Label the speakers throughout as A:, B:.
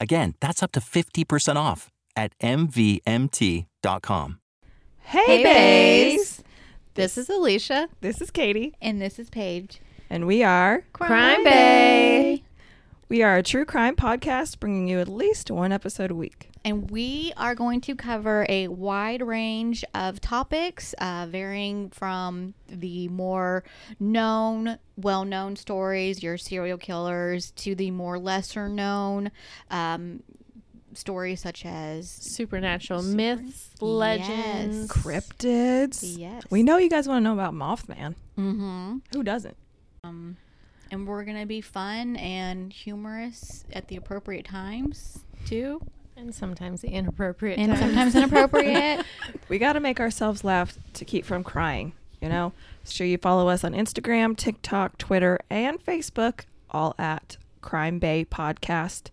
A: Again, that's up to 50% off at MVMT.com.
B: Hey,
C: Hey,
B: babes.
C: This is Alicia,
B: This is Katie,
C: and this is Paige.
B: and we are
C: Crime Bay.
B: We are a true crime podcast bringing you at least one episode a week.
C: And we are going to cover a wide range of topics, uh, varying from the more known, well known stories, your serial killers, to the more lesser known um, stories such as.
D: supernatural myths, legends.
C: Yes.
B: Cryptids.
C: Yes.
B: We know you guys want to know about Mothman.
C: Mm-hmm.
B: Who doesn't?
C: Um, and we're going to be fun and humorous at the appropriate times, too.
D: And sometimes the inappropriate.
C: And
D: times.
C: sometimes inappropriate.
B: We got to make ourselves laugh to keep from crying, you know? Sure, you follow us on Instagram, TikTok, Twitter, and Facebook, all at Crime Bay Podcast.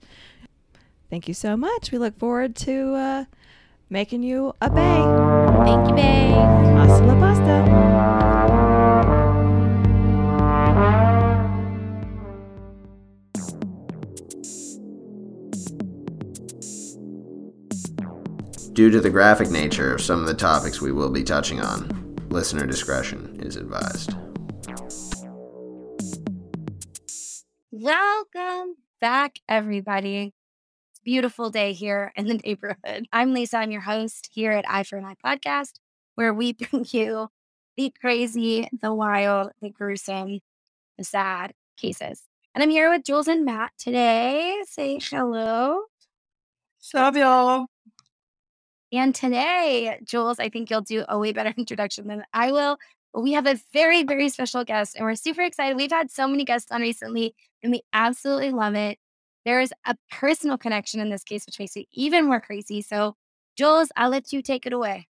B: Thank you so much. We look forward to uh, making you a bay.
C: Thank you, bay.
B: Hasta la pasta.
E: Due to the graphic nature of some of the topics we will be touching on, listener discretion is advised.
F: Welcome back, everybody. It's a beautiful day here in the neighborhood. I'm Lisa. I'm your host here at Eye for an Eye podcast, where we bring you the crazy, the wild, the gruesome, the sad cases. And I'm here with Jules and Matt today. Say hello.
G: Sup, y'all?
F: And today, Jules, I think you'll do a way better introduction than I will. We have a very, very special guest, and we're super excited. We've had so many guests on recently, and we absolutely love it. There is a personal connection in this case, which makes it even more crazy. So, Jules, I'll let you take it away.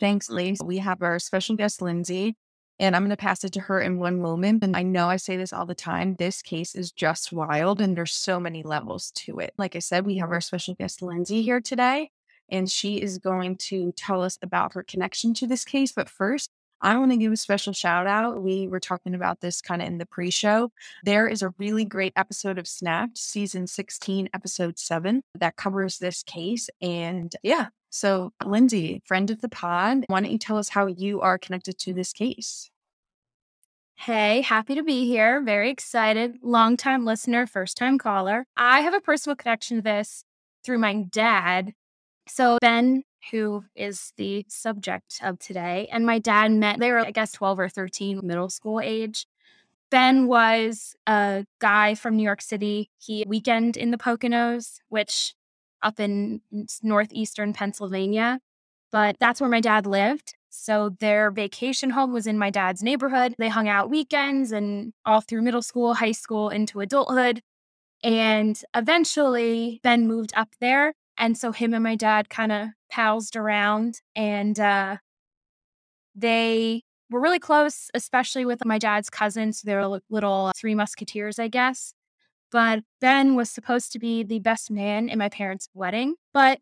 G: Thanks, Lisa. We have our special guest, Lindsay, and I'm going to pass it to her in one moment. And I know I say this all the time. This case is just wild, and there's so many levels to it. Like I said, we have our special guest, Lindsay, here today, and she is going to tell us about her connection to this case. But first, I want to give a special shout out. We were talking about this kind of in the pre show. There is a really great episode of Snapped, season 16, episode 7, that covers this case. And yeah, so Lindsay, friend of the pod, why don't you tell us how you are connected to this case?
H: Hey, happy to be here. Very excited. Longtime listener, first time caller. I have a personal connection to this through my dad. So, Ben, who is the subject of today, and my dad met, they were, I guess, 12 or 13, middle school age. Ben was a guy from New York City. He weekend in the Poconos, which up in northeastern Pennsylvania, but that's where my dad lived. So their vacation home was in my dad's neighborhood. They hung out weekends and all through middle school, high school, into adulthood. And eventually, Ben moved up there. And so him and my dad kind of palsed around and uh, they were really close, especially with my dad's cousins. They were little three musketeers, I guess. But Ben was supposed to be the best man in my parents' wedding. But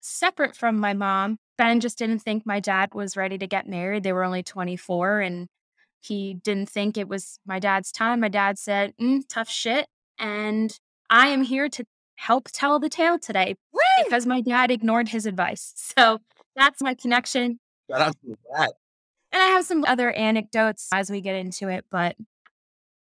H: separate from my mom, Ben just didn't think my dad was ready to get married. They were only 24 and he didn't think it was my dad's time. My dad said, mm, tough shit. And I am here to help tell the tale today because my dad ignored his advice. So that's my connection.
E: Shout out to that.
H: And I have some other anecdotes as we get into it, but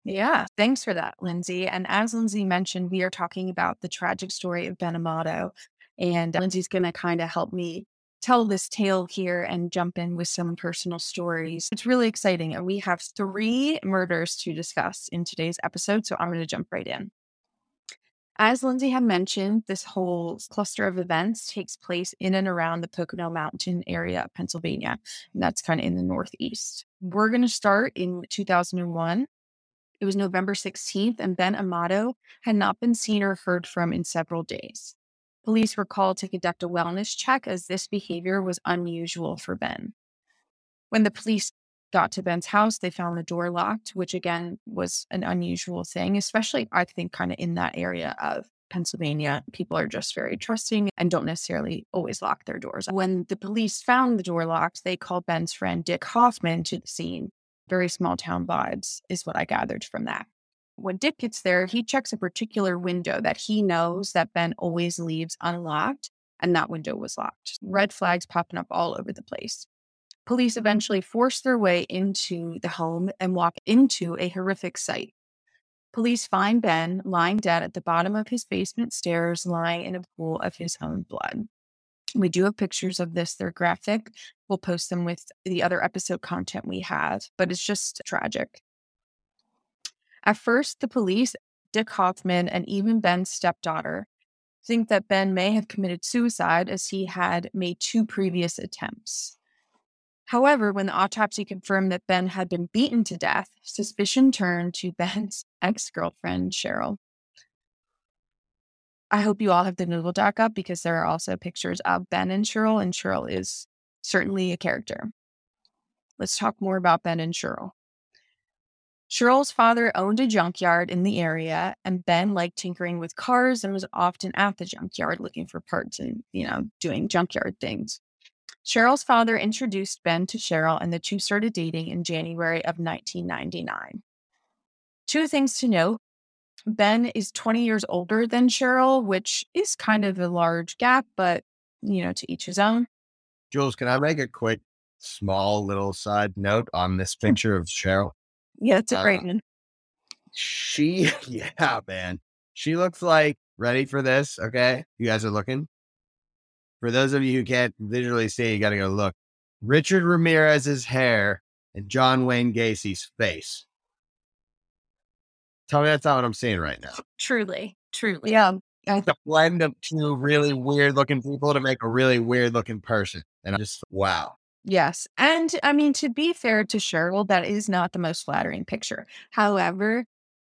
G: Yeah, thanks for that, Lindsay. And as Lindsay mentioned, we are talking about the tragic story of Ben Amato. And Lindsay's going to kind of help me tell this tale here and jump in with some personal stories. It's really exciting. And we have three murders to discuss in today's episode. So I'm going to jump right in. As Lindsay had mentioned, this whole cluster of events takes place in and around the Pocono Mountain area of Pennsylvania. And that's kind of in the Northeast. We're going to start in 2001. It was November 16th, and Ben Amato had not been seen or heard from in several days. Police were called to conduct a wellness check as this behavior was unusual for Ben. When the police got to Ben's house, they found the door locked, which again was an unusual thing, especially I think kind of in that area of Pennsylvania. People are just very trusting and don't necessarily always lock their doors. When the police found the door locked, they called Ben's friend Dick Hoffman to the scene. Very small town vibes is what I gathered from that. When Dick gets there, he checks a particular window that he knows that Ben always leaves unlocked, and that window was locked. Red flags popping up all over the place. Police eventually force their way into the home and walk into a horrific sight. Police find Ben lying dead at the bottom of his basement stairs, lying in a pool of his own blood. We do have pictures of this. They're graphic. We'll post them with the other episode content we have, but it's just tragic. At first, the police, Dick Hoffman, and even Ben's stepdaughter think that Ben may have committed suicide as he had made two previous attempts. However, when the autopsy confirmed that Ben had been beaten to death, suspicion turned to Ben's ex girlfriend, Cheryl. I hope you all have the Google Doc up because there are also pictures of Ben and Cheryl, and Cheryl is certainly a character. Let's talk more about Ben and Cheryl. Cheryl's father owned a junkyard in the area, and Ben liked tinkering with cars and was often at the junkyard looking for parts and, you know, doing junkyard things. Cheryl's father introduced Ben to Cheryl, and the two started dating in January of 1999. Two things to note Ben is 20 years older than Cheryl, which is kind of a large gap, but, you know, to each his own.
I: Jules, can I make a quick, small little side note on this picture of Cheryl?
G: Yeah, it's a
I: Uh,
G: great one.
I: She, yeah, man. She looks like ready for this. Okay. You guys are looking. For those of you who can't visually see, you got to go look. Richard Ramirez's hair and John Wayne Gacy's face. Tell me that's not what I'm seeing right now.
H: Truly, truly.
G: Yeah.
I: The blend of two really weird looking people to make a really weird looking person. And I just, wow.
G: Yes. And I mean, to be fair to Cheryl, that is not the most flattering picture. However,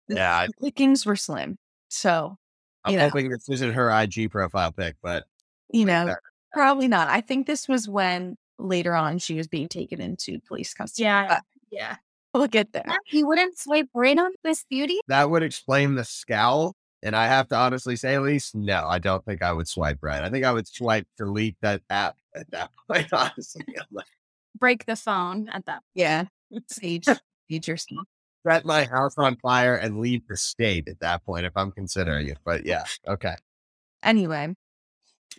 G: the
I: Yeah. I-
G: pickings were slim. So,
I: I'm
G: You know.
I: hoping this isn't her IG profile pic, but
G: you know, probably not. I think this was when later on she was being taken into police custody.
H: Yeah.
G: But
H: Yeah.
G: we'll get there.
F: You wouldn't swipe right on this beauty?
I: that would explain the scowl. And I have to honestly say, at least, no, I don't think I would swipe right. I think I would swipe delete that app at that point, honestly. Like,
H: Break the phone at that.
G: Yeah. Sage, sage yourself.
I: set my house on fire and leave the state at that point if I'm considering it. But yeah, okay.
G: Anyway,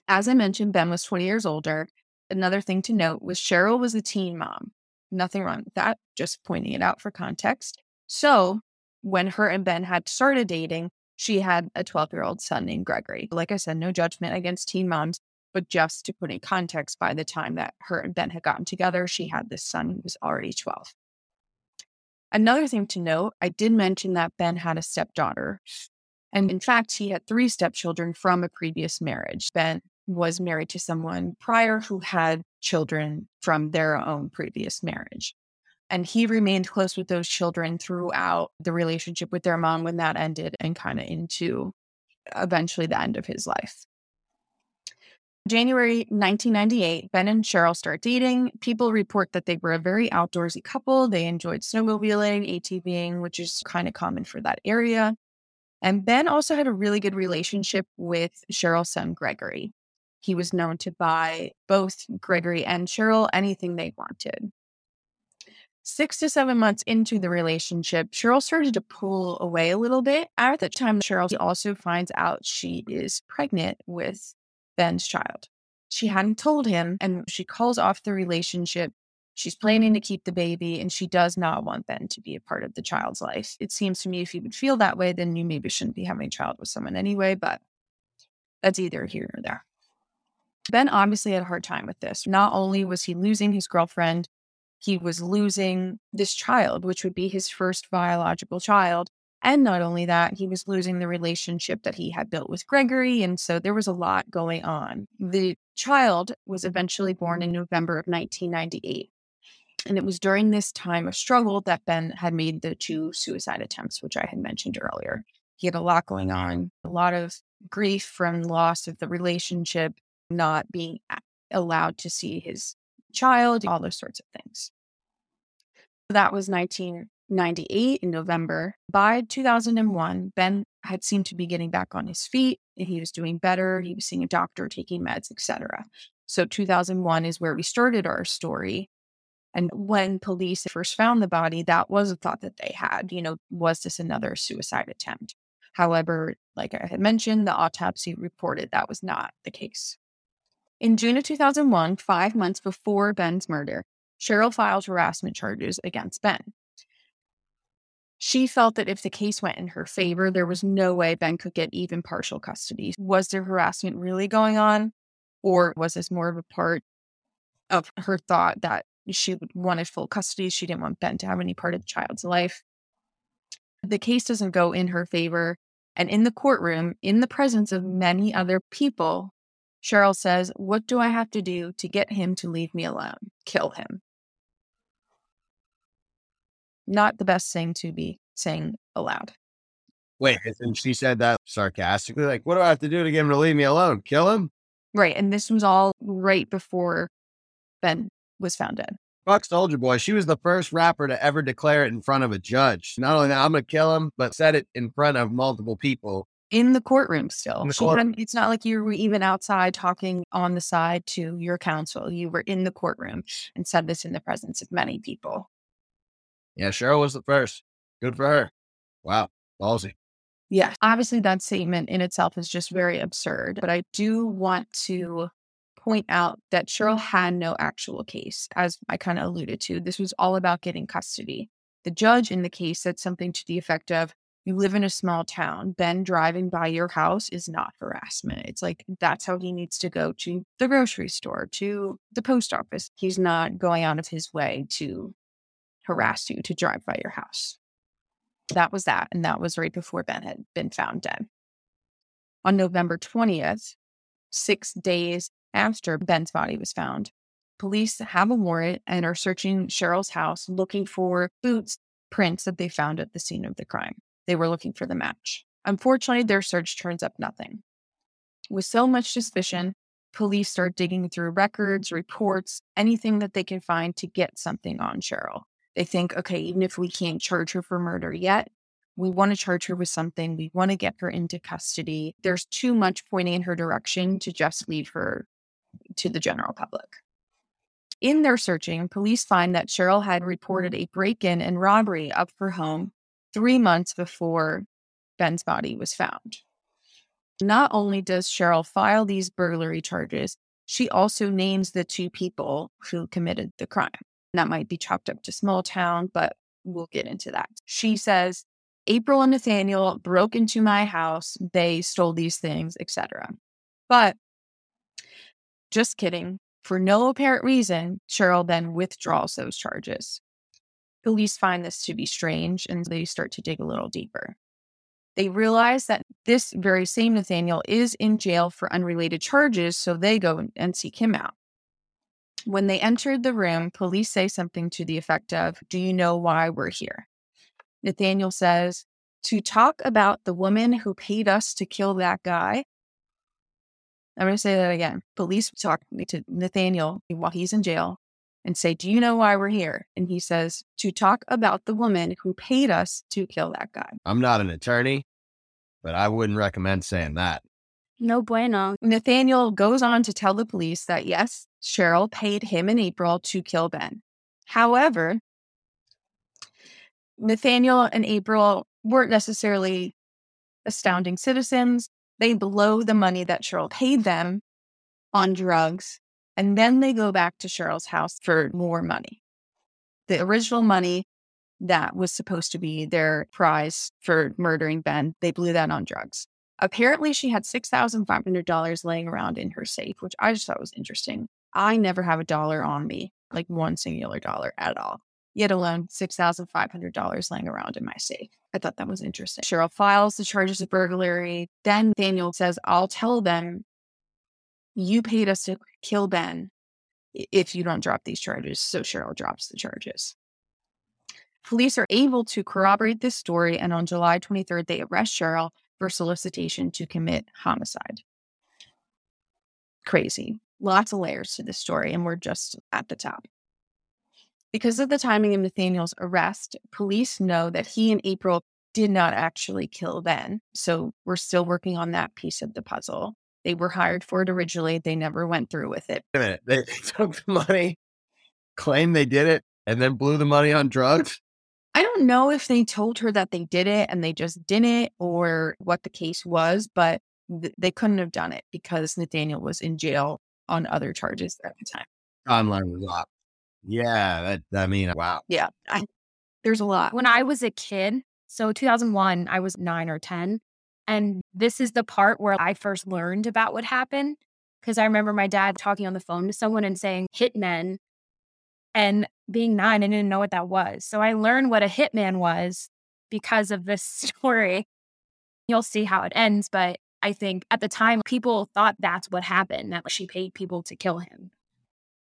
G: as I mentioned, Ben was 20 years older. Another thing to note was Cheryl was a teen mom. Nothing wrong with that, just pointing it out for context. So when her and Ben had started dating, she had a 12 year old son named Gregory. Like I said, no judgment against teen moms, but just to put in context, by the time that her and Ben had gotten together, she had this son who was already 12. Another thing to note, I did mention that Ben had a stepdaughter. And in fact, he had three stepchildren from a previous marriage. Ben was married to someone prior who had children from their own previous marriage. And he remained close with those children throughout the relationship with their mom when that ended and kind of into eventually the end of his life. January 1998, Ben and Cheryl start dating. People report that they were a very outdoorsy couple. They enjoyed snowmobiling, ATVing, which is kind of common for that area. And Ben also had a really good relationship with Cheryl's son, Gregory. He was known to buy both Gregory and Cheryl anything they wanted. Six to seven months into the relationship, Cheryl started to pull away a little bit. At the time, Cheryl also finds out she is pregnant with Ben's child. She hadn't told him, and she calls off the relationship. She's planning to keep the baby, and she does not want Ben to be a part of the child's life. It seems to me if you would feel that way, then you maybe shouldn't be having a child with someone anyway, but that's either here or there. Ben obviously had a hard time with this. Not only was he losing his girlfriend, he was losing this child, which would be his first biological child. And not only that, he was losing the relationship that he had built with Gregory. And so there was a lot going on. The child was eventually born in November of 1998. And it was during this time of struggle that Ben had made the two suicide attempts, which I had mentioned earlier. He had a lot going on, a lot of grief from loss of the relationship, not being allowed to see his child, all those sorts of things. That was 1998 in November. By 2001, Ben had seemed to be getting back on his feet. He was doing better. He was seeing a doctor, taking meds, etc. So 2001 is where we started our story. And when police first found the body, that was a thought that they had. You know, was this another suicide attempt? However, like I had mentioned, the autopsy reported that was not the case. In June of 2001, five months before Ben's murder, Cheryl filed harassment charges against Ben. She felt that if the case went in her favor, there was no way Ben could get even partial custody. Was there harassment really going on? Or was this more of a part of her thought that she wanted full custody? She didn't want Ben to have any part of the child's life. The case doesn't go in her favor. And in the courtroom, in the presence of many other people, Cheryl says, What do I have to do to get him to leave me alone? Kill him not the best thing to be saying aloud.
I: Wait, and she said that sarcastically, like, what do I have to do to get him to leave me alone? Kill him?
G: Right. And this was all right before Ben was found dead.
I: Fuck Soldier Boy. She was the first rapper to ever declare it in front of a judge. Not only that, I'm going to kill him, but said it in front of multiple people.
G: In the courtroom still.
I: The court-
G: it's not like you were even outside talking on the side to your counsel. You were in the courtroom and said this in the presence of many people.
I: Yeah, Cheryl was the first. Good for her. Wow. Ballsy.
G: Yes. Obviously, that statement in itself is just very absurd, but I do want to point out that Cheryl mm-hmm. had no actual case, as I kind of alluded to. This was all about getting custody. The judge in the case said something to the effect of, You live in a small town. Ben driving by your house is not harassment. It's like that's how he needs to go to the grocery store, to the post office. He's not going out of his way to harass you to drive by your house. That was that. And that was right before Ben had been found dead. On November 20th, six days after Ben's body was found, police have a warrant and are searching Cheryl's house looking for boots prints that they found at the scene of the crime. They were looking for the match. Unfortunately, their search turns up nothing. With so much suspicion, police start digging through records, reports, anything that they can find to get something on Cheryl. They think, okay, even if we can't charge her for murder yet, we want to charge her with something. We want to get her into custody. There's too much pointing in her direction to just leave her to the general public. In their searching, police find that Cheryl had reported mm-hmm. a break in and robbery of her home three months before Ben's body was found. Not only does Cheryl file these burglary charges, she also names the two people who committed the crime. That might be chopped up to small town, but we'll get into that. She says, April and Nathaniel broke into my house. They stole these things, etc. But just kidding. For no apparent reason, Cheryl then withdraws those charges. Police find this to be strange and they start to dig a little deeper. They realize that this very same Nathaniel is in jail for unrelated charges, so they go and seek him out. When they entered the room, police say something to the effect of, Do you know why we're here? Nathaniel says, To talk about the woman who paid us to kill that guy. I'm going to say that again. Police talk to Nathaniel while he's in jail and say, Do you know why we're here? And he says, To talk about the woman who paid us to kill that guy.
I: I'm not an attorney, but I wouldn't recommend saying that.
H: No bueno.
G: Nathaniel goes on to tell the police that yes, Cheryl paid him in April to kill Ben. However, Nathaniel and April weren't necessarily astounding citizens. They blow the money that Cheryl paid them on drugs, and then they go back to Cheryl's house for more money. The original money that was supposed to be their prize for murdering Ben, they blew that on drugs. Apparently, she had $6,500 laying around in her safe, which I just thought was interesting. I never have a dollar on me, like one singular dollar at all, yet alone $6,500 laying around in my safe. I thought that was interesting. Cheryl files the charges of burglary. Nathaniel says, I'll tell them you paid us to kill Ben if you don't drop these charges. So Cheryl drops the charges. Police are able to corroborate this story, and on July 23rd, they arrest Cheryl for solicitation to commit homicide. Crazy. Lots of layers to this story, and we're just at the top. Because of the timing of Nathaniel's arrest, police know that he and April did not actually kill Ben. So we're still working on that piece of the puzzle. They were hired for it originally, they never went through with it.
I: Wait a minute. They, took the money, claimed they did it, and then blew the money on drugs.
G: I don't know if they told her that they did it and they just didn't or what the case was, but th- they couldn't have done it because Nathaniel was in jail on other charges at the time.
I: Online was up. Yeah, that I mean, wow.
G: Yeah, I, there's a lot.
H: When I was a kid, so 2001, I was nine or 10. And this is the part where I first learned about what happened. Cause I remember my dad talking on the phone to someone and saying hitmen. And being nine, I didn't know what that was. So I learned what a hitman was because of this story. You'll see how it ends. But I think at the time, people thought that's what happened, that she paid people to kill him.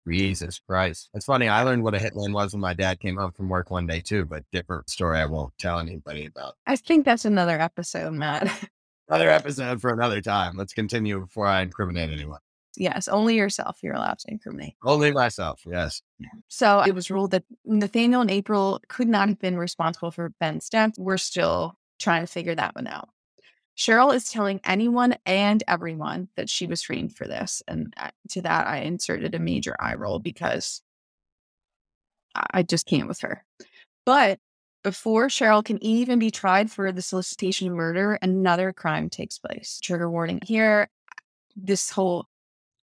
I: Jesus Christ. It's funny. I learned what a hitman was when my dad came home from work one day too, but different story I won't tell anybody about.
G: I think that's another episode, Matt.
I: Another episode for another time. Let's continue before I incriminate anyone.
G: yes, only yourself you're allowed to incriminate.
I: Only myself. Yes.
G: So it was ruled that Nathaniel and April could not have been responsible for Ben's death. We're still trying to figure that one out. Cheryl is telling anyone and everyone that she was framed for this. And uh, to that, I inserted a major eye roll because I I just can't with her. But before Cheryl can even be tried for the solicitation of murder, another crime takes place. Trigger warning here. This whole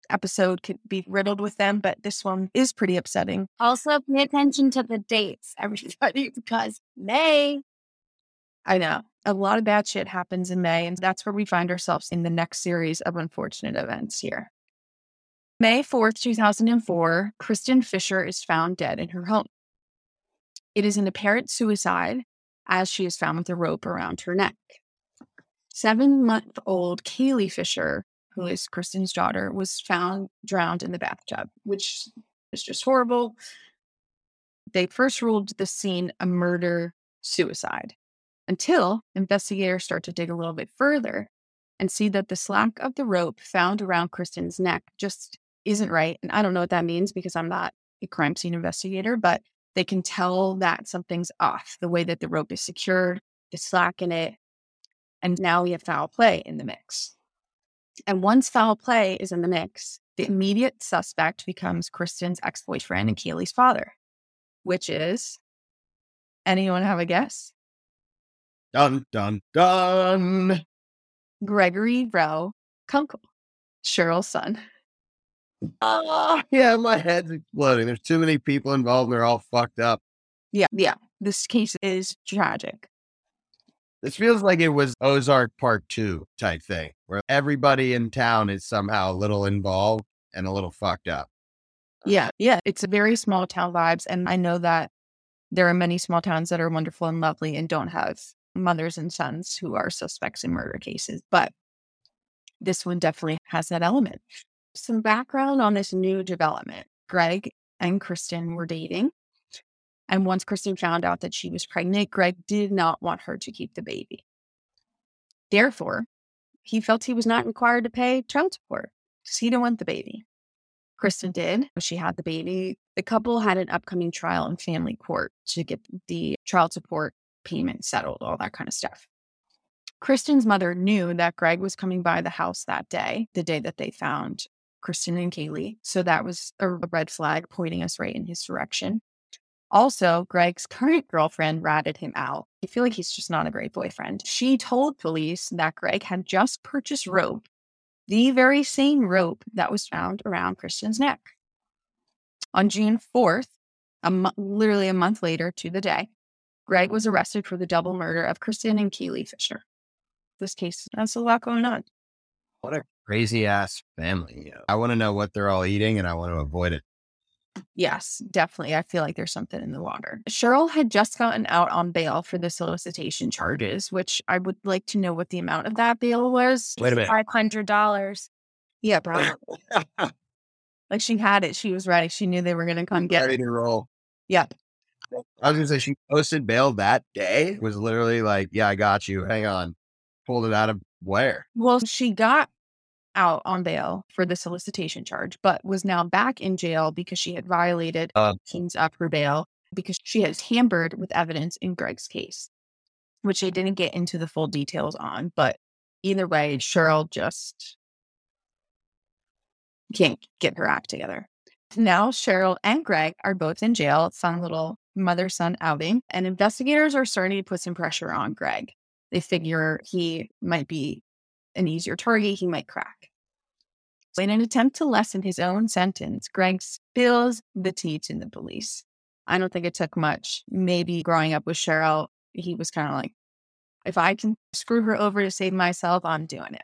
G: episode could be riddled with them, but this one is pretty upsetting.
F: Also, pay attention to the dates, everybody, because May.
G: I know a lot of bad shit happens in May, and that's where we find ourselves in the next series of unfortunate events here. May 4th, 2004, Kristen Fisher is found dead in her home. It is an apparent suicide as she is found with a rope around her neck. Seven month old Kaylee Fisher, who is Kristen's daughter, was found drowned in the bathtub, which is just horrible. They first ruled the scene a murder suicide until investigators start to dig a little bit further and see that the slack of the rope found around Kristen's neck just isn't right. And I don't know what that means because I'm not a crime scene investigator, but they can tell that something's off the way that the rope is secured, the slack in it. And now we have foul play in the mix. And once foul play is in the mix, the immediate suspect becomes Kristen's ex boyfriend and Keely's father, which is anyone have a guess?
I: Dun, dun, dun.
G: Gregory Rowe Kunkel, Cheryl's son.
I: Ah, yeah, my head's exploding. There's too many people involved and they're all fucked up.
G: Yeah, yeah. This case is tragic.
I: This feels like it was Ozark Part 2 type thing, where everybody in town is somehow a little involved and a little fucked up.
G: Yeah, yeah. It's a very small town vibes. And I know that there are many small towns that are wonderful and lovely and don't have mothers and sons who are suspects in murder cases. But this one definitely has that element. Some background on this new development Greg and Kristen were dating. And once Kristen found out that she was pregnant, Greg did not want her to keep the baby. Therefore, he felt he was not required to pay child support because he didn't want the baby. Kristen did. She had the baby. The couple had an upcoming trial in family court to get the child support payment settled, all that kind of stuff. Kristen's mother knew that Greg was coming by the house that day, the day that they found Kristen and Kaylee. So that was a red flag pointing us right in his direction. Also, Greg's current girlfriend ratted him out. I feel like he's just not a great boyfriend. She told police that Greg had just purchased rope, the very same rope that was found around Kristen's neck. On June 4th, a mo- literally a month later to the day, Greg was arrested for the double murder of Kristen and Keely Fisher. this case has a lot going on.
I: What a crazy ass family. I want to know what they're all eating and I want to avoid it.
G: Yes, definitely. I feel like there's something in the water. Cheryl had just gotten out on bail for the solicitation charges, which I would like to know what the amount of that bail was.
I: Wait a minute.
H: Five hundred dollars.
G: Yeah, probably. like she had it. She was ready. She knew they were going to come get
I: Ready to roll.
G: Yep.
I: I was gonna say she posted bail that day. Was literally like, "Yeah, I got you. Hang on." Pulled it out of where?
G: Well, she got out on bail for the solicitation charge, but was now back in jail because she had violated
I: Uh.
G: King's up her bail because she has tampered with evidence in Greg's case, which they didn't get into the full details on. But either way, Cheryl just can't get her act together. Now, Cheryl and Greg are both in jail. It's on a little mother son outing, and investigators are starting to put some pressure on Greg. They figure he might be an easier target, he might crack. In an attempt to lessen his own sentence, Greg spills the tea to the police. I don't think it took much. Maybe growing up with Cheryl, he was kind of like, if I can screw her over to save myself, I'm doing it.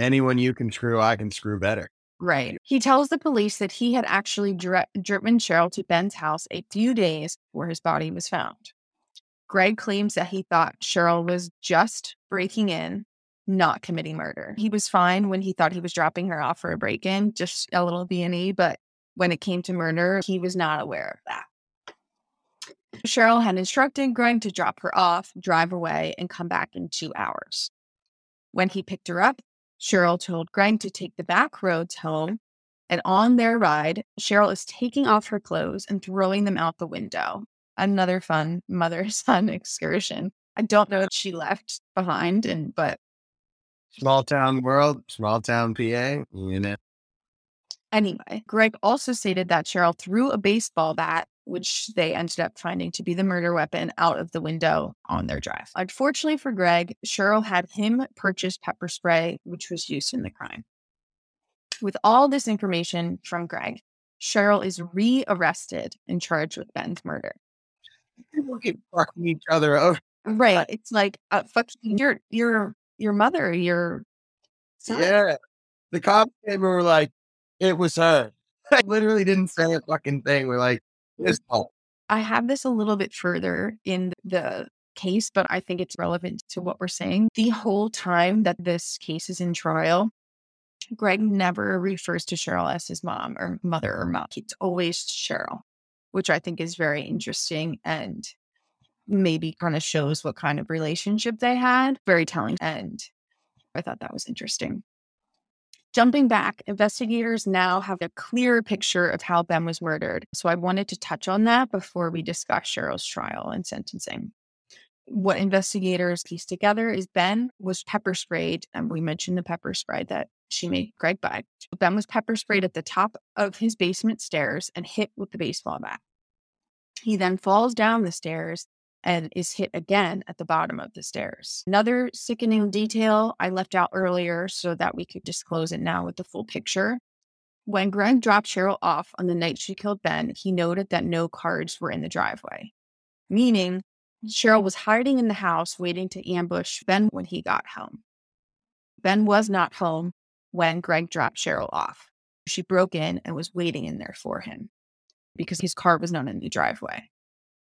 I: Anyone you can screw, I can screw better.
G: Right. He tells the police that he had actually dri- driven Cheryl to Ben's house a few days before his body was found. Greg claims that he thought Cheryl was just breaking in, not committing murder. He was fine when he thought he was dropping her off for a break-in, just a little B&E, but when it came to murder, he was not aware of that. Cheryl had instructed Greg to drop her off, drive away, and come back in two hours. When he picked her up, Cheryl told Greg to take the back roads home. And on their ride, Cheryl is taking off her clothes and throwing them out the window. Another fun mother son excursion. I don't know if she left behind, and but
I: Small town world, small town PA. You know,
G: Anyway, Greg also stated that Cheryl threw a baseball bat, which they ended up finding to be the murder weapon, out of the window on their drive. Unfortunately for Greg, Cheryl had him purchase pepper spray, which was used in the crime. With all this information from Greg, Cheryl is re arrested and charged with Ben's murder.
I: people keep fucking each other over.
G: Right. It's like, uh, fuck your, your, your mother, your son.
I: Yeah. The cops came and were like, it was her. I literally didn't say a fucking thing. We're like,
G: I have this a little bit further in the case, but I think it's relevant to what we're saying. The whole time that this case is in trial, Greg never refers to Cheryl as his mom or mother or mom. It's always Cheryl, which I think is very interesting and maybe kind of shows what kind of relationship they had. Very telling. And I thought that was interesting. Jumping back, investigators now have a clear picture of how Ben was murdered. So I wanted to touch on that before we discuss Cheryl's trial and sentencing. What investigators pieced together is Ben was pepper sprayed, and we mentioned the pepper spray that she made Greg buy. Ben was pepper sprayed at the top of his basement stairs and hit with the baseball bat. He then falls down the stairs and is hit again at the bottom of the stairs. Another sickening detail I left out earlier so that we could disclose it now with the full picture. When Greg dropped Cheryl off on the night she killed Ben, he noted that no cards were in the driveway, meaning Cheryl was hiding in the house waiting to ambush Ben when he got home. Ben was not home when Greg dropped Cheryl off. She broke in and was waiting in there for him because his car was not in the driveway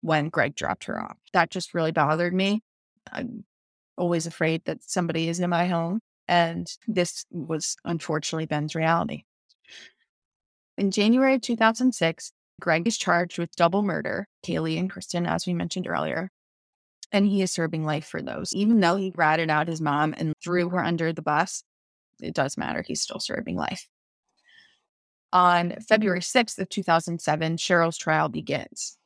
G: when Greg dropped her off. That just really bothered me. I'm always afraid that somebody is in my home. And this was unfortunately Ben's reality. In January of 2006, Greg is charged with double murder, Kaylee and Kristen, as we mentioned earlier. And he is serving life for those. Even though he ratted out his mom and threw her under the bus, it does matter. He's still serving life. On February 6th of 2007, Cheryl's trial begins.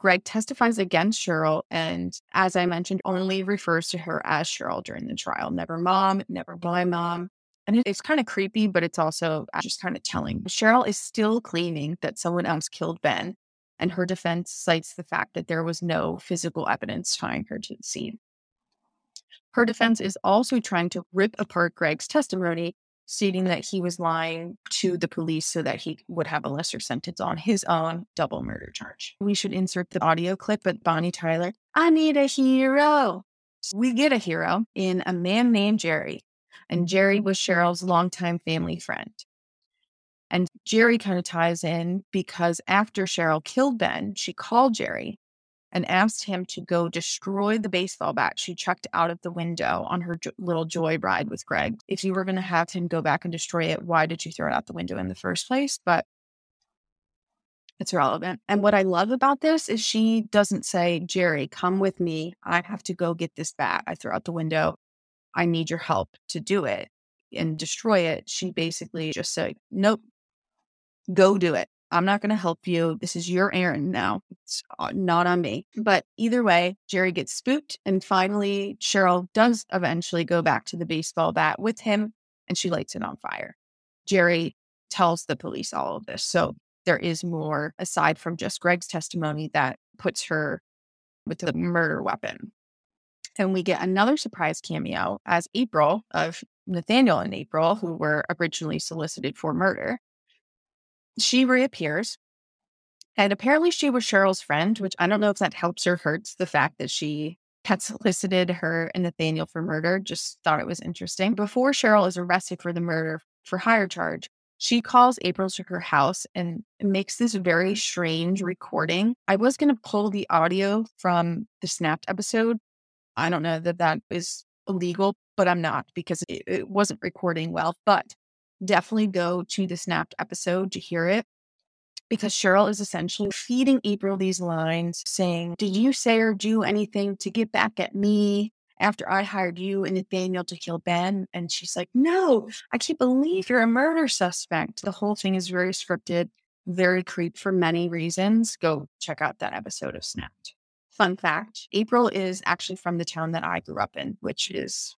G: Greg testifies against Cheryl and, as I mentioned, only refers to her as Cheryl during the trial. Never mom, never my mom. And it's kind of creepy, but it's also uh, just kind of telling. Cheryl is still claiming that someone else killed Ben, and her defense cites the fact that there was no physical evidence tying her to the scene. Her defense is also trying to rip apart Greg's testimony, stating that he was lying to the police so that he would have a lesser sentence on his own double murder charge. We should insert the audio clip, but Bonnie Tyler, I need a hero. So we get a hero in a man named Jerry, and Jerry was Cheryl's longtime family friend. And Jerry kind of ties in because after Cheryl killed Ben, she called Jerry and asked him to go destroy the baseball bat she chucked out of the window on her jo- little joy ride with Greg. If you were going to have him go back and destroy it, why did you throw it out the window in the first place? But it's relevant. And what I love about this is she doesn't say, Jerry, come with me. I have to go get this bat. I threw out the window. I need your help to do it and destroy it. She basically just said, nope, go do it. I'm not going to help you. This is your errand now. It's uh, not on me. But either way, Jerry gets spooked. And finally, Cheryl does eventually go back to the baseball bat with him and she lights it on fire. Jerry tells the police all of this. So there is more aside from just Greg's testimony that puts her with the murder weapon. And we get another surprise cameo as April of Nathaniel and April, who were originally solicited for murder she reappears. And apparently she was Cheryl's friend, which I don't know if that helps or hurts the fact that she had solicited her and Nathaniel for murder. Just thought it was interesting. Before Cheryl is arrested for the murder for hire charge, she calls April to her house and makes this very strange recording. I was going to pull the audio from the snapped episode. I don't know that that is illegal, but I'm not because it, it wasn't recording well. But definitely go to the snapped episode to hear it mm-hmm. because Cheryl is essentially feeding April these lines saying, Did you say or do anything to get back at me after I hired you and Nathaniel to kill Ben? And she's like, No, I can't believe you're a murder suspect. The whole thing is very scripted, very creep for many reasons. Go check out that episode of Snapped. Fun fact April is actually from the town that I grew up in, which is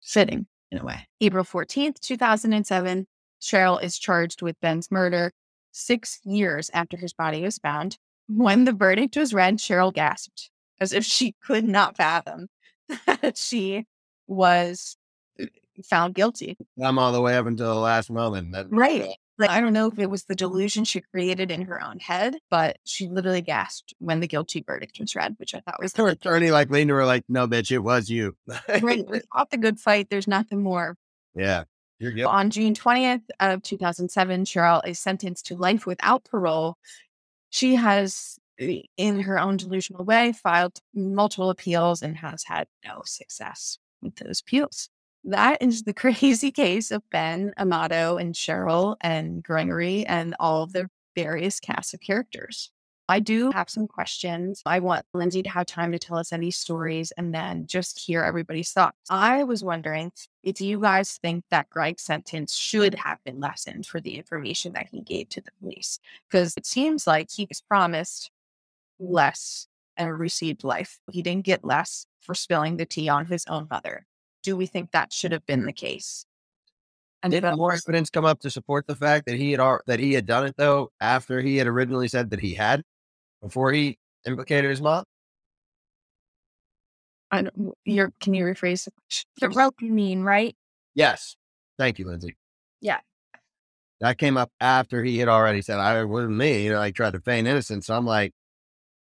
G: fitting in a way. April 14th, 2007, Cheryl is charged with Ben's murder six years after his body was found. When the verdict was read, Cheryl gasped as if she could not fathom that she was uh, found guilty.
I: I'm all the way up until the last moment. That,
G: Right. Like, I don't know if it was the delusion she created in her own head, but she literally gasped when the guilty verdict was read, which I thought was
I: Her attorney like leaned to her like, no, bitch, it was you.
G: great. We fought the good fight. There's nothing more.
I: yeah. You're guilty.
G: On June 20th of 2007, Cheryl is sentenced to life without parole. She has, in her own delusional way, filed multiple appeals and has had no success with those appeals. That is the crazy case of Ben, Amato, and Cheryl and Gregory and all of the various cast of characters. I do have some questions. I want Lindsay to have time to tell us any stories and then just hear everybody's thoughts. I was wondering if you guys think that Greg's sentence should have been lessened for the information that he gave to the police, because it seems like he was promised less and received life. He didn't get less for spilling the tea on his own mother. Do we think that should have been the case? And
I: Did
G: if
I: more evidence come up to support the fact that he had al- that he had done it though after he had originally said that he had before he implicated his mom?
G: I don't, you're, can you rephrase the question?
H: The rope you mean, right?
I: Yes. Thank you, Lindsay.
H: Yeah.
I: That came up after he had already said I wasn't me. You know, I tried to feign innocence. So I'm like,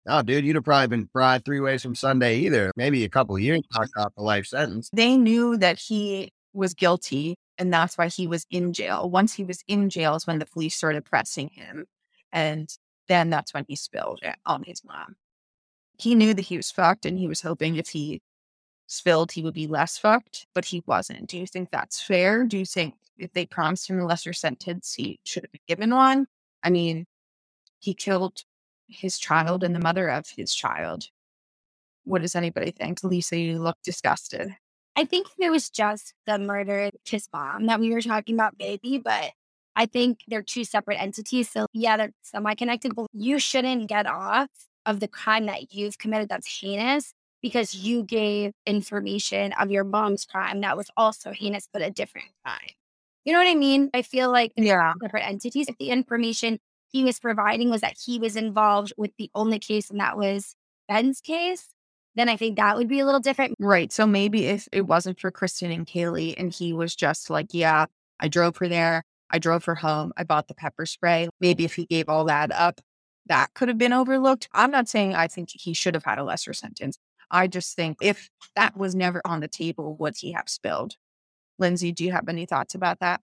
I: no, dude, you'd have probably been fried three ways from Sunday either. Maybe a couple of years knocked out the life sentence.
G: they knew that he was guilty and that's why he was in jail. Once he was in jail is when the police started pressing him. And then that's when he spilled it on his mom. He knew that he was fucked and he was hoping if he spilled, he would be less fucked, but he wasn't. Do you think that's fair? Do you think if they promised him a lesser sentence, he should have been given one? I mean, he killed his child and the mother of his child. What does anybody think? Lisa, you look disgusted.
F: I think it was just the murder of his mom that we were talking about, baby, but I think they're two separate entities. So, yeah, they're semi connected, but you shouldn't get off of the crime that you've committed that's heinous because you gave information of your mom's crime that was also heinous, but a different crime. You know what I mean? I feel like
G: Yeah.
F: separate entities. If the information he was providing was that he was involved with the only case, and that was Ben's case, then I think that would be a little different.
G: Right. So maybe if it wasn't for Kristen and Kaylee and he was just like, yeah, I drove her there. I drove her home. I bought the pepper spray. Maybe if he gave all that up, that could have been overlooked. I'm not saying I think he should have had a lesser sentence. I just think if that was never on the table, would he have spilled? Lindsay, do you have any thoughts about that?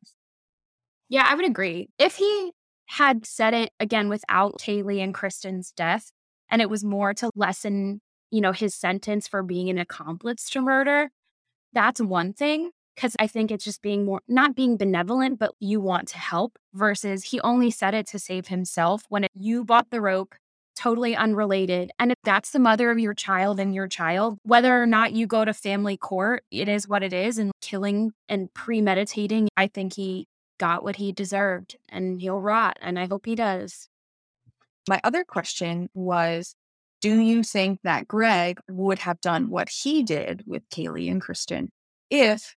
H: Yeah, I would agree. If he had said it again without Kaylee and Kristen's death, and it was more to lessen, you know, his sentence for being an accomplice to murder, that's one thing. Cause I think it's just being more, not being benevolent, but you want to help versus he only said it to save himself when it, you bought the rope, totally unrelated. And if that's the mother of your child and your child, whether or not you go to family court, it is what it is. And killing and premeditating, I think he got what he deserved and he'll rot. And I hope he does.
G: My other question was Do you think that Greg would have done what he did with Kaylee and Kristen if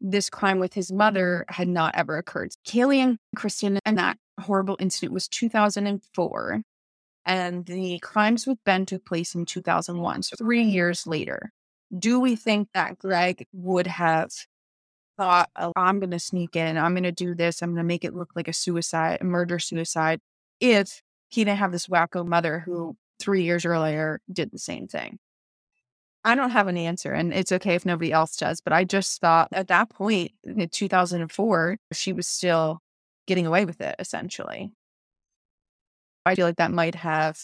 G: this crime with his mother had not ever occurred? Kaylee and Kristen and that horrible incident was 2004, and the crimes with Ben took place in 2001, so three years later. Do we think that Greg would have thought, oh, I'm going to sneak in, I'm going to do this, I'm going to make it look like a suicide, a murder suicide, if he didn't have this wacko mother who three years earlier did the same thing? I don't have an answer, and it's okay if nobody else does. But I just thought at that point in 2004, she was still getting away with it, essentially. I feel like that might have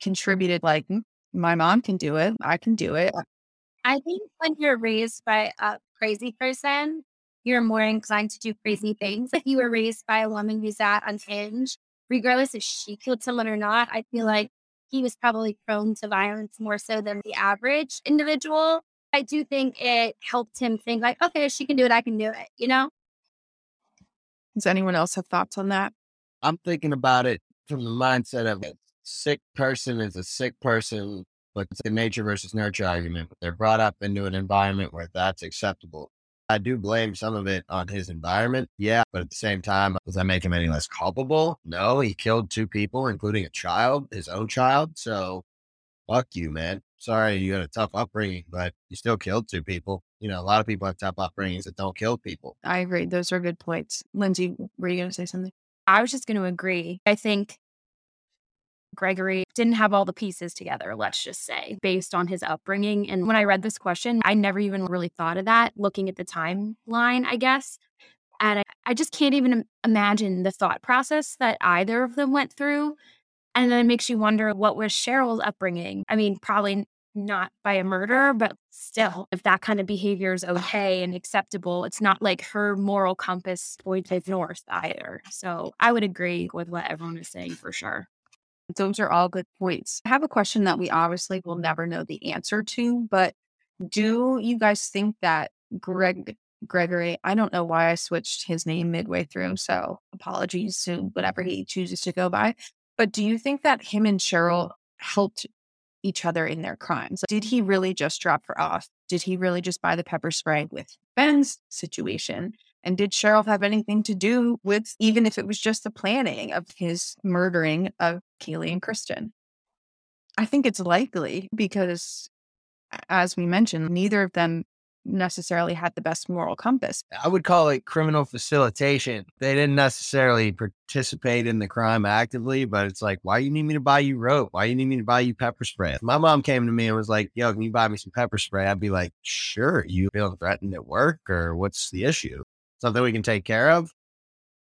G: contributed, like, "Mm, my mom can do it, I can do it.
F: I think when you're raised by a crazy person, you're more inclined to do crazy things. If you were mm-hmm. raised by a woman who's that unhinged, regardless if she killed someone or not, I feel like he was probably prone to violence more so than the average individual. I do think it helped him think like, okay, if she can do it, I can do it, you know?
G: Does anyone else have thoughts on that?
I: I'm thinking about it from the mindset of a sick person is a sick person, but it's a nature versus nurture argument. They're brought up into an environment where that's acceptable. I do blame some of it on his environment. Yeah. But at the same time, does that make him any less culpable? No, he killed two people, including a child, his own child. So fuck you, man. Sorry you had a tough upbringing, but you still killed two people. You know, a lot of people have tough upbringings that don't kill people.
G: I agree. Those are good points. Lindsay, were you going to say something?
H: I was just going to agree. I think Gregory didn't have all the pieces together, let's just say, based on his upbringing. And when I read this question, I never even really thought of that looking at the timeline, I guess. And I, I just can't even imagine the thought process that either of them went through. And then it makes you wonder what was Cheryl's upbringing? I mean, probably not by a murderer, but still, if that kind of behavior is okay and acceptable, it's not like her moral compass pointed north either. So I would agree with what everyone is saying for sure.
G: Those are all good points. I have a question that we obviously will never know the answer to, but do you guys think that Greg Gregory, I don't know why I switched his name midway through, so apologies to whatever he chooses to go by. But do you think that him and Cheryl helped each other in their crimes? Did he really just drop her off? Did he really just buy the pepper spray with Ben's situation? And did Cheryl have anything to do with, even if it was just the planning of his murdering of Kaylee and Kristen? I think it's likely because, as we mentioned, neither of them necessarily had the best moral compass.
I: I would call it criminal facilitation. They didn't necessarily participate in the crime actively, but it's like, why do you need me to buy you rope? Why do you need me to buy you pepper spray? If my mom came to me and was like, yo, can you buy me some pepper spray? I'd be like, sure. You feel threatened at work or what's the issue? Something we can take care of?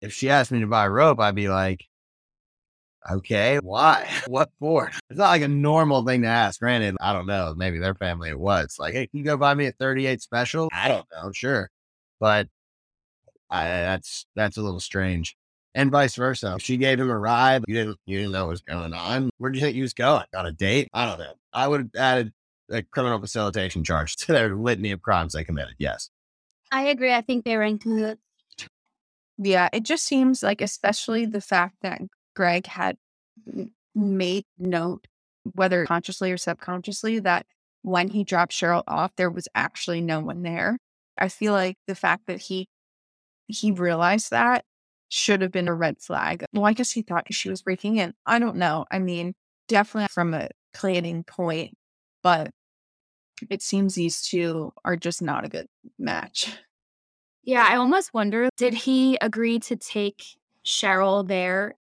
I: If she asked me to buy rope, I'd be like, okay, why? What for? It's not like a normal thing to ask. Granted, I don't know. Maybe their family it was like, hey, can you go buy me a 38 special? I don't know. Sure. But I, that's that's a little strange. And vice versa. If she gave him a ride, you didn't you didn't know what was going on. Where do you think he was going? On a date? I don't know. I would have added a criminal facilitation charge to their litany of crimes they committed. Yes.
F: I agree. I think they were in cahoots.
G: Yeah, it just seems like, especially the fact that Greg had made note, whether consciously or subconsciously, that when he dropped Cheryl off, there was actually no one there. I feel like the fact that he he realized that should have been a red flag. Well, I guess he thought she was breaking in. I don't know. I mean, definitely from a planning point, but it seems these two are just not a good match.
H: Yeah, I almost wonder did he agree to take Cheryl there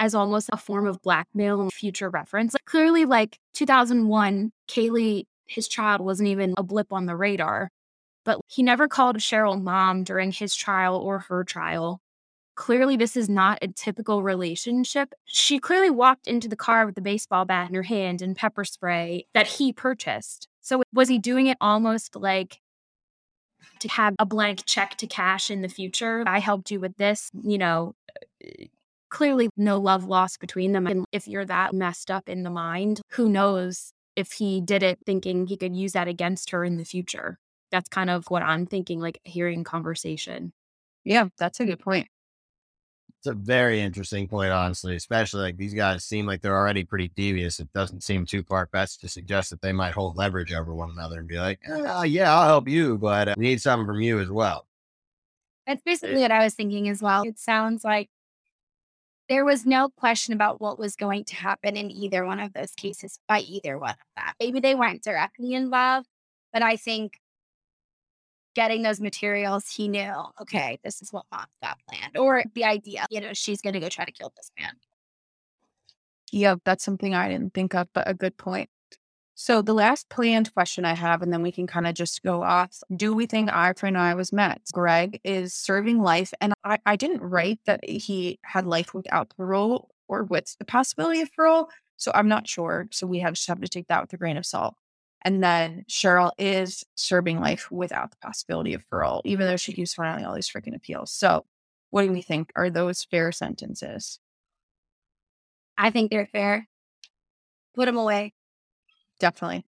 H: as almost a form of blackmail and future reference? Like, clearly, like 2001, Kaylee, his child, wasn't even a blip on the radar, but he never called Cheryl mom during his trial or her trial. Clearly, this is not a typical relationship. She clearly walked into the car with the baseball bat in her hand and pepper spray that he purchased. So, was he doing it almost like to have a blank check to cash in the future? I helped you with this, you know, eh, clearly no love lost between them. And if you're that messed up in the mind, who knows if he did it thinking he could use that against her in the future? That's kind of what I'm thinking, like hearing conversation.
G: Yeah, that's a good point.
I: It's a very interesting point, honestly, especially like these guys seem like they're already pretty devious. It doesn't seem too far fetched to suggest that they might hold leverage over one another and be like, "Uh, yeah, I'll help you, but uh, we need something from you as well.
F: That's basically what I was thinking as well. It sounds like there was no question about what was going to happen in either one of those cases by either one of them. Maybe they weren't directly involved, but I think getting those materials, he knew, okay, this is what mom's got planned. Or the idea, you know, she's going to go try to kill this man.
G: Yeah, that's something I didn't think of, but a good point. So the last planned question I have, and then we can kind of just go off. Do we think eye for an eye was met? Greg is serving life, and I, I didn't write that he had life without parole or with the possibility of parole. So I'm not sure. So we have just have to take that with a grain of salt. And then Cheryl is serving life without the possibility of parole, even though she keeps filing all these freaking appeals. So what do we think? Are those fair sentences?
F: I think they're fair. Put them away.
G: Definitely.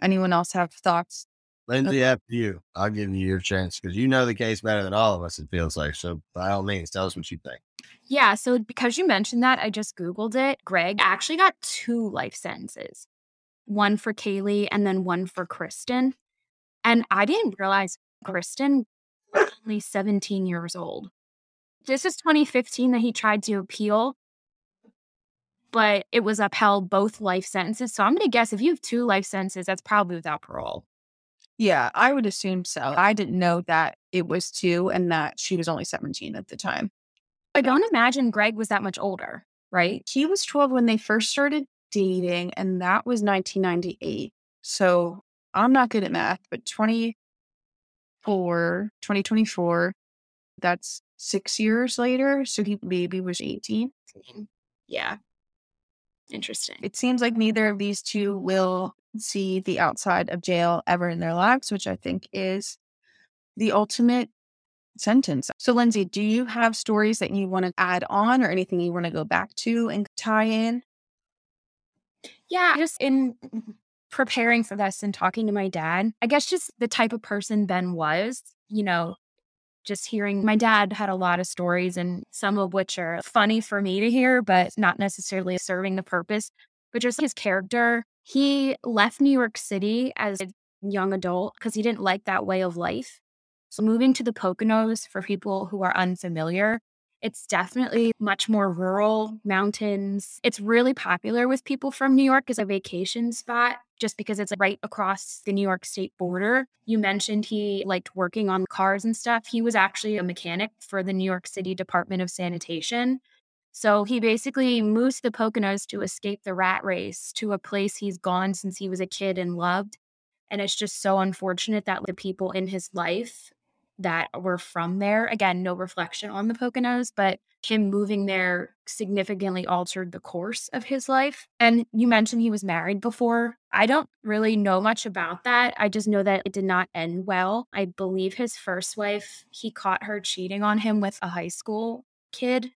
G: Anyone else have thoughts?
I: Lindsay, after you, I'll give you your chance because you know the case better than all of us, it feels like. So by all means, tell us what you think.
H: Yeah. So because you mentioned that, I just Googled it. Greg actually got two life sentences one for Kaylee and then one for Kristen. And I didn't realize Kristen was only 17 years old. This is 2015 that he tried to appeal, but it was upheld both life sentences. So I'm going to guess if you have two life sentences, that's probably without parole.
G: Yeah, I would assume so. I didn't know that it was two and that she was only 17 at the time.
H: I don't imagine Greg was that much older, right?
G: He was 12 when they first started dating, and that was 1998. So I'm not good at math, but 24, 2024, that's six years later. So he maybe was 18.
H: Yeah. Interesting.
G: It seems like neither of these two will see the outside of jail ever in their lives, which I think is the ultimate sentence. So, Lindsay, do you have stories that you want to add on or anything you want to go back to and tie in?
H: Yeah, just in mm-hmm. preparing for this and talking to my dad, I guess just the type of person Ben was, you know, just hearing my dad had a lot of stories and some of which are funny for me to hear, but not necessarily serving the purpose. But just his character, he left New York City as a young adult because he didn't like that way of life. So moving to the Poconos for people who are unfamiliar, it's definitely much more rural, mountains. It's really popular with people from New York as a vacation spot just because it's right across the New York state border. You mentioned he liked working on cars and stuff. He was actually a mechanic for the New York City Department of Sanitation. So he basically moves the Poconos to escape the rat race to a place he's gone since he was a kid and loved. And it's just so unfortunate that the people in his life that were from there. Again, no reflection on the Poconos, but him moving there significantly altered the course of his life. And you mentioned he was married before. I don't really know much about that. I just know that it did not end well. I believe his first wife, he caught her cheating on him with a high school kid.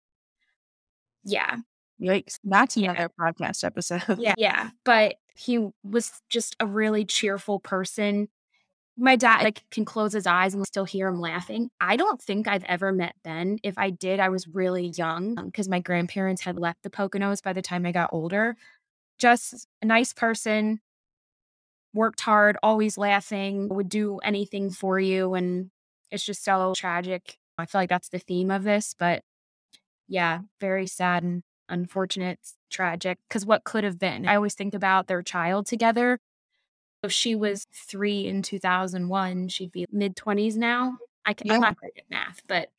H: Yeah.
G: Yikes. That's another podcast episode.
H: Yeah. Yeah. But he was just a really cheerful person my dad like can close his eyes and still hear him laughing. I don't think I've ever met Ben. If I did, I was really young um, because my grandparents had left the Poconos by the time I got older. Just a nice person, worked hard, always laughing, would do anything for you. And it's just so tragic. I feel like that's the theme of this, but yeah, very sad and unfortunate, tragic. Because what could have been? I always think about their child together. If she was three in 2001, she'd be mid 20s now. I can, I'm not great at math, but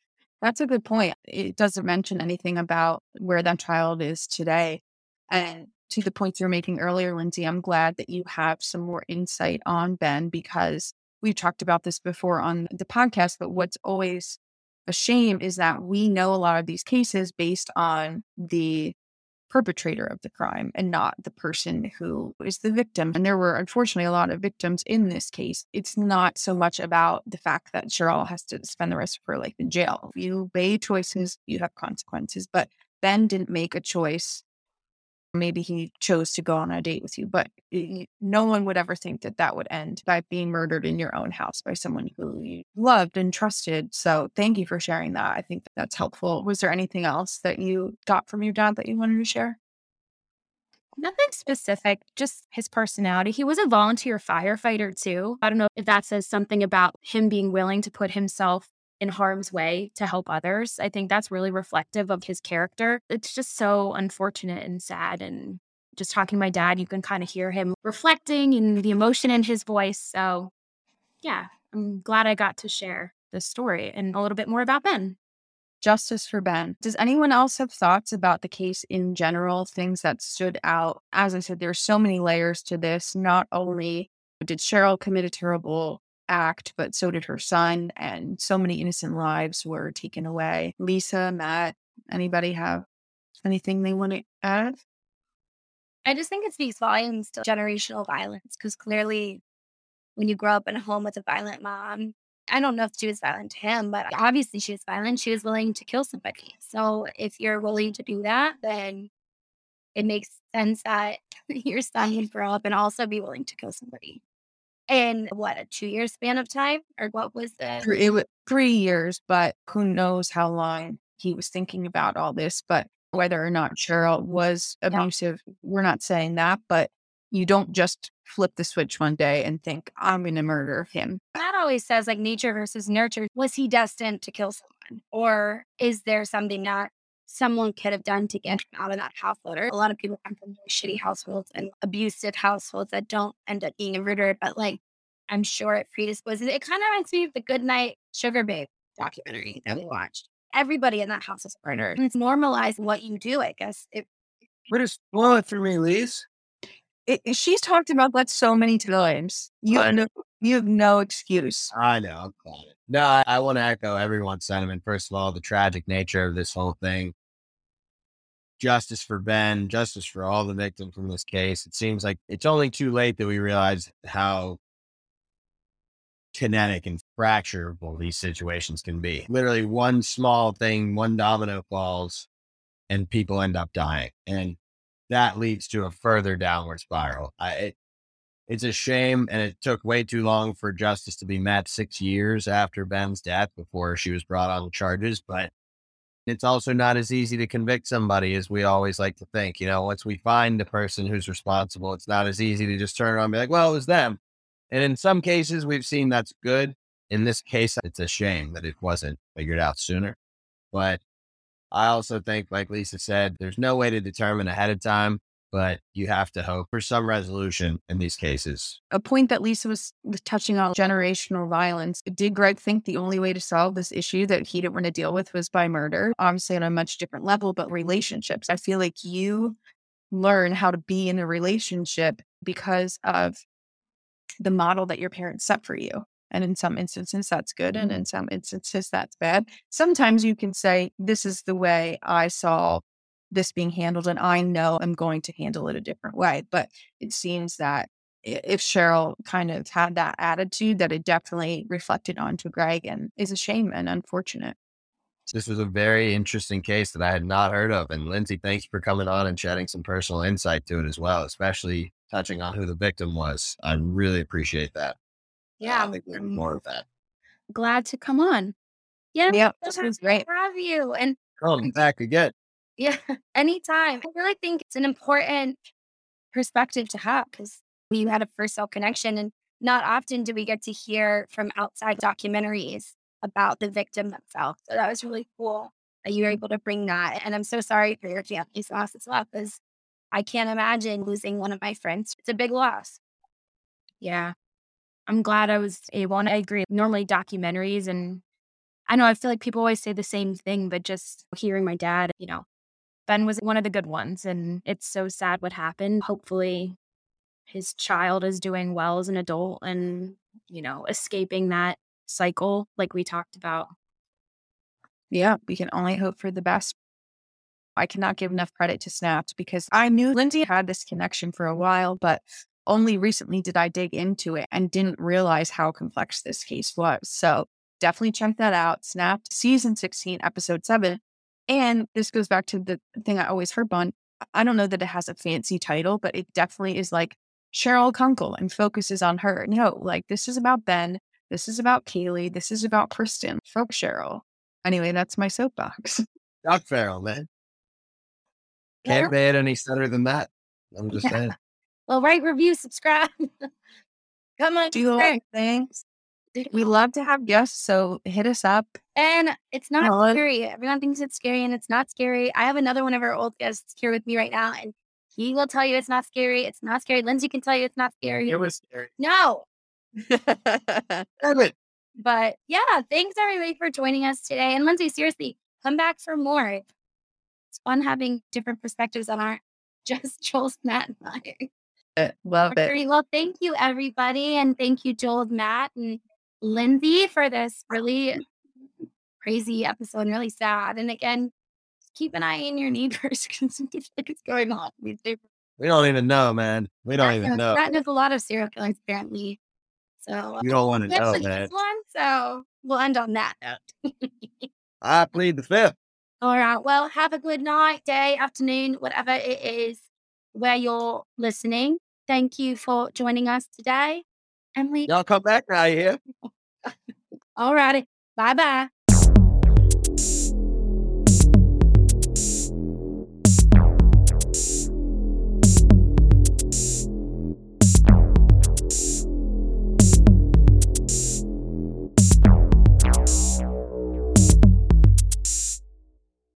G: That's a good point. It doesn't mention anything about where that child is today. And to the points you're making earlier, Lindsay, I'm glad that you have some more insight on Ben because we've talked about this before on the podcast. But what's always a shame is that we know a lot of these cases based on the perpetrator of the crime and not the person who is the victim. And there were unfortunately a lot of victims in this case. It's not so much about the fact that Cheryl has to spend the rest of her life in jail. You obey choices, you have consequences. But Ben didn't make a choice. Maybe he chose to go on a date with you, but no one would ever think that that would end by being murdered in your own house by someone who you loved and trusted. So thank you for sharing that. I think that that's helpful. Was there anything else that you got from your dad that you wanted to share?
H: Nothing specific, just his personality. He was a volunteer firefighter too. I don't know if that says something about him being willing to put himself in harm's way to help others. I think that's really reflective of his character. It's just so unfortunate and sad. And just talking to my dad, you can kind of hear him reflecting and the emotion in his voice. So, yeah, I'm glad I got to share this story and a little bit more about Ben.
G: Justice for Ben. Does anyone else have thoughts about the case in general? Things that stood out? As I said, there's so many layers to this. Not only did Cheryl commit a terrible act, but so did her son, and so many innocent lives were taken away. Lisa, Matt, anybody have anything they want to add?
F: I just think it speaks volumes to generational violence because clearly, when you grow up in a home with a violent mom, I don't know if she was violent to him, but obviously she was violent. She was willing to kill somebody. So if you're willing to do that, then it makes sense that your son would grow up and also be willing to kill somebody. In what, a two year span of time? Or what was the.
G: Three- It was three years, but who knows how long he was thinking about all this. But whether or not Cheryl was abusive, we're not saying that. But you don't just flip the switch one day and think, I'm going to murder him.
F: that always says like nature versus nurture. Was he destined to kill someone? Or is there something that someone could have done to get out of that household? Or a lot of people come from really shitty households and abusive households that don't end up being a murdered, but like I'm sure it predisposes. It kind of reminds me of the Good Night Sugar Babe documentary that we watched. Everybody in that house is murdered. It's normalized what you do, I guess. It,
I: is spoil it for me, Lise?
G: It, it- she's talked about that so many times. You have no, you have no excuse.
I: I know. I'm glad. No, I, I want to echo everyone's sentiment. First of all, the tragic nature of this whole thing. Justice for Ben, justice for all the victims in this case. It seems like it's only too late that we realize how kinetic and fracturable these situations can be. Literally, one small thing, one domino falls, and people end up dying. And that leads to a further downward spiral. I, it, it's a shame, and it took way too long for justice to be met six years after Ben's death before she was brought on charges. But it's also not as easy to convict somebody as we always like to think. You know, once we find the person who's responsible, it's not as easy to just turn around and be like, well, it was them. And in some cases, we've seen that's good. In this case, it's a shame that it wasn't figured out sooner. But I also think, like Lisa said, there's no way to determine ahead of time, but you have to hope for some resolution in these cases.
G: A point that Lisa was, touching on generational violence. Did Greg think the only way to solve this issue that he didn't want to deal with was by murder? Obviously, on a much different level, but relationships. I feel like you learn how to be in a relationship because of the model that your parents set for you. And in some instances, that's good. And in mm-hmm. some instances, that's bad. Sometimes you can say, This is the way I saw this being handled, and I know I'm going to handle it a different way. But it seems that if Cheryl kind of had that attitude, that it definitely reflected onto Greg and is a shame and unfortunate.
I: This was a very interesting case that I had not heard of. And Lindsay, thanks for coming on and shedding some personal insight to it as well, especially touching on who the victim was. I really appreciate that.
F: Yeah.
I: I think we need more of that.
H: Glad to come on. Yeah.
G: Yep,
H: so
G: this was
H: to
G: great.
F: Have you and
I: Come back again.
F: yeah, anytime. I really think it's an important perspective to have because we had a first cell connection, and not often do we get to hear from outside documentaries about the victim themselves. So that was really cool that you were able to bring that. And I'm so sorry for your family's loss as well, because I can't imagine losing one of my friends. It's a big loss.
H: Yeah. I'm glad I was able, and I agree. Normally, documentaries, and I know I feel like people always say the same thing, but just hearing my dad, you know, Ben was one of the good ones, and it's so sad what happened. Hopefully, his child is doing well as an adult and, you know, escaping that cycle like we talked about.
G: Yeah, we can only hope for the best. I cannot give enough credit to Snapped because I knew Lindsay had this connection for a while, but only recently did I dig into it and didn't realize how complex this case was. So definitely check that out. Snapped season 16, episode 7. And this goes back to the thing I always harp on. I don't know that it has a fancy title, but it definitely is like Cheryl Kunkel and focuses on her. No, like this is about Ben. This is about Kaylee. This is about Kristen. Folk Cheryl. Anyway, that's my soapbox.
I: Doc Farrell, man. Can't say it any better than that. I'm just saying.
F: Well, write, review, subscribe. Come on.
G: Do the
F: subscribe.
G: right things. We love to have guests, so hit us up.
F: And it's not
G: Well, it-
F: scary. Everyone thinks it's scary, and it's not scary. I have another one of our old guests here with me right now, and he will tell you it's not scary. It's not scary. Lindsay can tell you it's not scary.
I: It was scary.
F: no, but yeah, thanks everybody for joining us today. And Lindsay, seriously, come back for more. It's fun having different perspectives that aren't just Joel's, Matt, and I.
G: love it.
F: Great. Well, thank you everybody, and thank you Joel, Matt, and Lindsay for this really crazy episode and really sad. And again, keep an eye on your neighbors because it's going on.
I: We don't even know, man. We don't even know.
F: Threatened with a lot of serial killers apparently. So uh,
I: You don't want to know,
F: especially
I: man.
F: one. So we'll end on that note.
I: I plead the fifth.
F: All right. Well, have a good night, day, afternoon, whatever it is where you're listening. Thank you for joining us today. Emily.
I: Y'all come back now, you hear?
F: All righty. Bye bye.